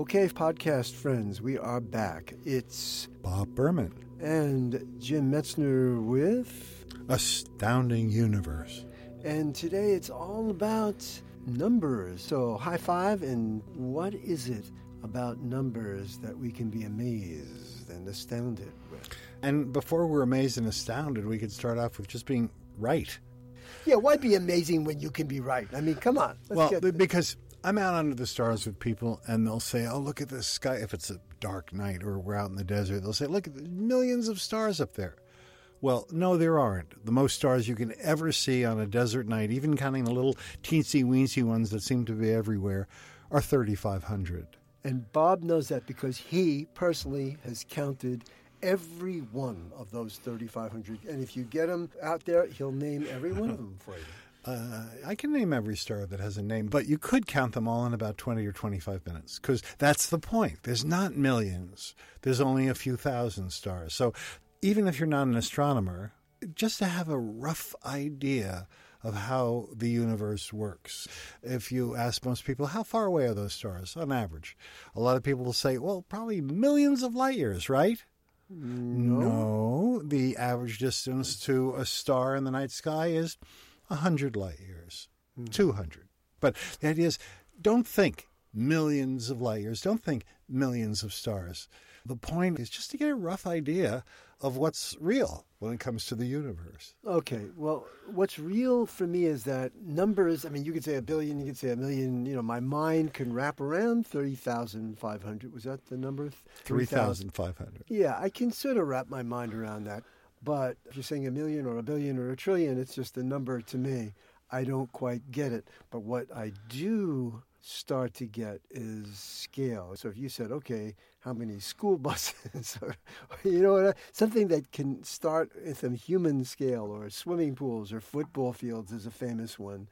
Okay, podcast friends, we are back. It's Bob Berman. and Jim Metzner with, Astounding Universe. and today it's all about numbers. So, high five, and what is it about numbers that we can be amazed and astounded with? And before we're amazed and astounded, we could start off with just being right. Yeah, why be amazing when you can be right? I mean, come on. Well, because I'm out under the stars with people, and they'll say, "Oh, look at the sky." If it's a dark night or we're out in the desert, they'll say, "Look at the millions of stars up there." Well, no, there aren't. The most stars you can ever see on a desert night, even counting the little teensy weensy ones that seem to be everywhere, are 3,500. And Bob knows that because he personally has counted every one of those 3,500. And if you get him out there, he'll name every one of them for you. Uh, I can name every star that has a name, but you could count them all in about 20 or 25 minutes because that's the point. There's not millions, there's only a few thousand stars. So even if you're not an astronomer, just to have a rough idea of how the universe works. If you ask most people, how far away are those stars on average? A lot of people will say, well, probably millions of light years, right? No. the average distance to a star in the night sky is 100 light years, hmm. 200. But the idea is don't think millions of light years, don't think millions of stars. The point is just to get a rough idea of what's real when it comes to the universe. Okay, well, what's real for me is that numbers, I mean, you could say a billion, you could say a million, you know, my mind can wrap around 30,500. Was that the number? 3,500. Yeah, I can sort of wrap my mind around that. But if you're saying a million or a billion or a trillion, it's just a number to me. I don't quite get it. But what I do start to get is scale. So if you said, okay, how many school buses, or, you know, uh, something that can start with a human scale, or swimming pools, or football fields is a famous one.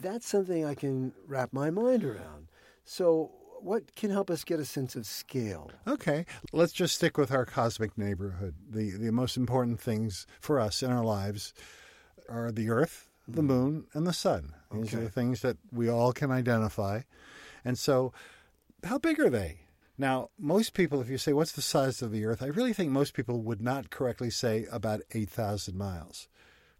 That's something I can wrap my mind around. So, what can help us get a sense of scale? Okay, let's just stick with our cosmic neighborhood. The the most important things for us in our lives are the Earth, the hmm. moon, and the sun. These are the things that we all can identify. And so, how big are they? Now, most people, if you say, What's the size of the Earth? I really think most people would not correctly say about 8,000 miles.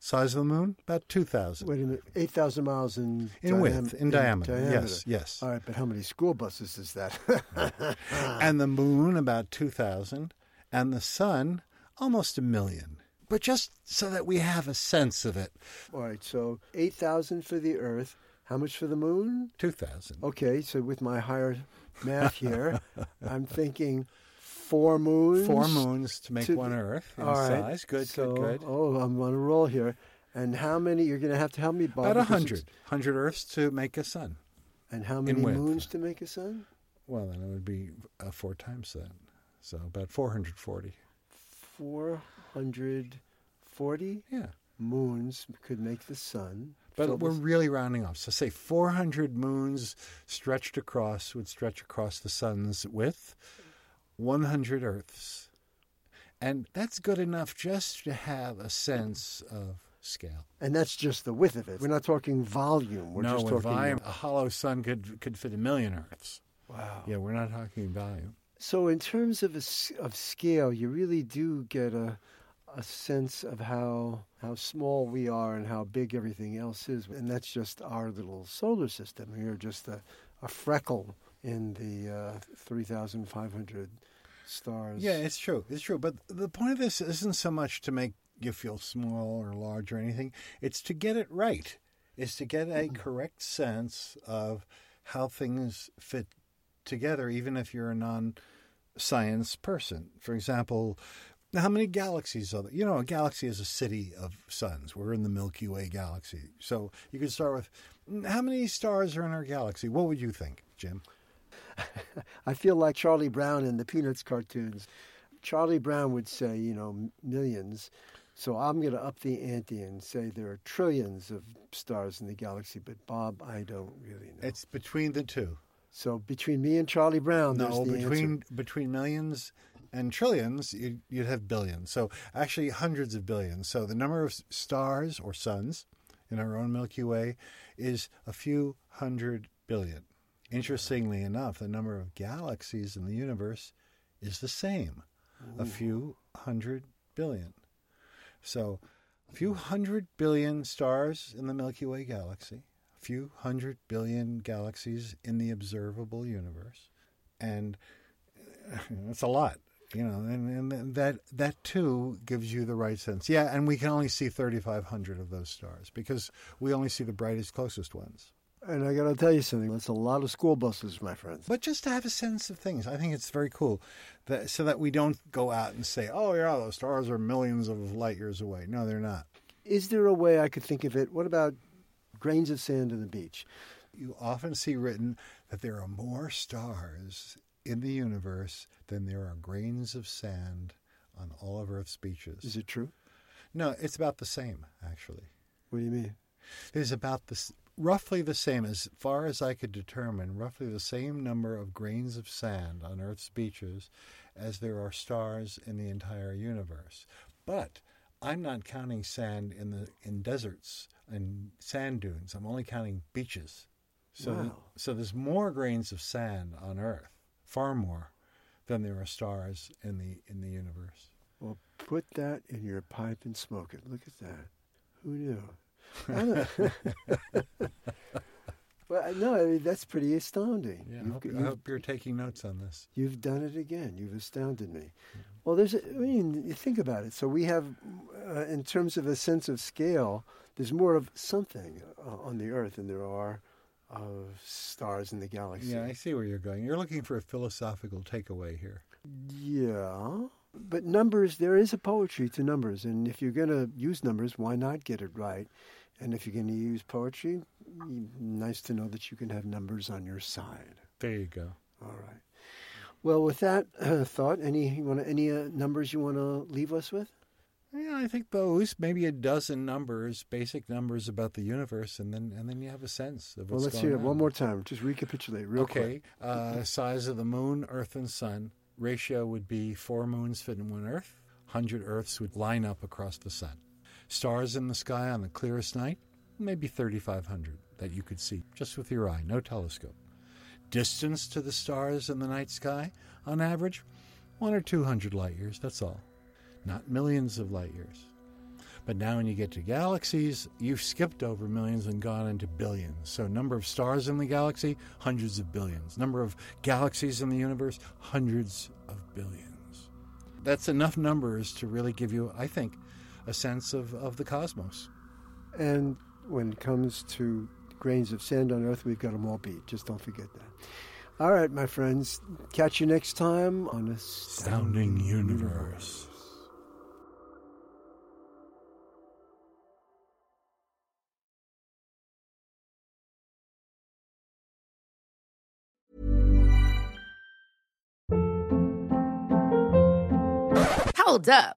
Size of the moon? About 2,000. Wait a minute, 8,000 miles in, In diam- width, in diameter. Yes, yes. All right, but how many school buses is that? and the moon about 2000 and the sun almost a million but just so that we have a sense of it All right, so 8,000 for the Earth. How much for the moon? 2000 Okay, so with my higher math here, I'm thinking four moons. four moons to make to one earth in All right, size good so, good good Oh, I'm on a roll here. And how many? You're going to have to help me, Bob. about a 100 100 earths to make a sun And how many moons to make a sun? well then it would be uh, four times that so about 440 440 yeah moons could make the sun. but we're really rounding off so say 400 moons stretched across would stretch across the sun's width 100 earths and that's good enough just to have a sense of scale And that's just the width of it. We're not talking volume. We're no, just talking volume, a hollow sun could could fit a million Earths. Wow. Yeah, we're not talking volume. So in terms of a of scale, you really do get a a sense of how how small we are and how big everything else is, and that's just our little solar system. We're just a, a freckle in the uh, three thousand five hundred stars. Yeah, it's true. It's true. But the point of this isn't so much to make you feel small or large or anything. It's to get it right. it's to get a mm-hmm. correct sense of how things fit together, even if you're a non-science person. For example, how many galaxies are there? You know, a galaxy is a city of suns. We're in the Milky Way galaxy. So you could start with how many stars are in our galaxy? What would you think, Jim? I feel like Charlie Brown in the Peanuts cartoons. Charlie Brown would say, you know, millions. So I'm going to up the ante and say there are trillions of stars in the galaxy. But Bob, I don't really know. It's between the two. So between me and Charlie Brown, no, there's the between answer. between millions and trillions, you'd, you'd have billions. So actually, hundreds of billions. So the number of stars or suns in our own Milky Way is a few hundred billion. Interestingly enough, the number of galaxies in the universe is the same, a few hundred billion. So, a few hundred billion stars in the Milky Way galaxy, a few hundred billion galaxies in the observable universe, and uh, that's a lot, you know. And, and that that too gives you the right sense. Yeah, and we can only see thirty five hundred of those stars because we only see the brightest, closest ones. And I got to tell you something. That's a lot of school buses, my friends. But just to have a sense of things, I think it's very cool, that so that we don't go out and say, "Oh yeah, those stars are millions of light years away." No, they're not. Is there a way I could think of it? What about grains of sand on the beach? You often see written that there are more stars in the universe than there are grains of sand on all of Earth's beaches. Is it true? No, it's about the same actually. What do you mean? There's about this roughly the same as far as I could determine, roughly the same number of grains of sand on Earth's beaches as there are stars in the entire universe. But I'm not counting sand in the in deserts and sand dunes. I'm only counting beaches. So Wow. so there's more grains of sand on Earth, far more than there are stars in the in the universe. Well, put that in your pipe and smoke it. Look at that. Who knew? Well, no, I mean, that's pretty astounding. Yeah, I hope, I hope you're taking notes on this. You've done it again. You've astounded me. Mm-hmm. Well, there's, a, I mean, you think about it. So we have, uh, in terms of a sense of scale, there's more of something uh, on the Earth than there are of stars in the galaxy. Yeah, I see where you're going. You're looking for a philosophical takeaway here. Yeah. But numbers, there is a poetry to numbers. And if you're going to use numbers, why not get it right? And if you're going to use poetry, nice to know that you can have numbers on your side. There you go. All right. Well, with that uh, thought, any you want any uh, numbers you want to leave us with? Yeah, I think those maybe a dozen numbers, basic numbers about the universe, and then and then you have a sense of what's going on. Well, let's hear it on. one more time. Just recapitulate real okay, quick. uh, size of the moon, Earth, and Sun ratio would be four moons fit in one Earth. Hundred Earths would line up across the Sun. Stars in the sky on the clearest night, maybe thirty-five hundred that you could see just with your eye, no telescope. Distance to the stars in the night sky, on average, one or two hundred light years. That's all, not millions of light years. But now, when you get to galaxies, you've skipped over millions and gone into billions. So, number of stars in the galaxy, hundreds of billions. Number of galaxies in the universe, hundreds of billions. That's enough numbers to really give you, I think, a sense of, of the cosmos. And when it comes to grains of sand on Earth, we've got them all beat. Just don't forget that. All right, my friends. Catch you next time on Astounding Universe. Hold up.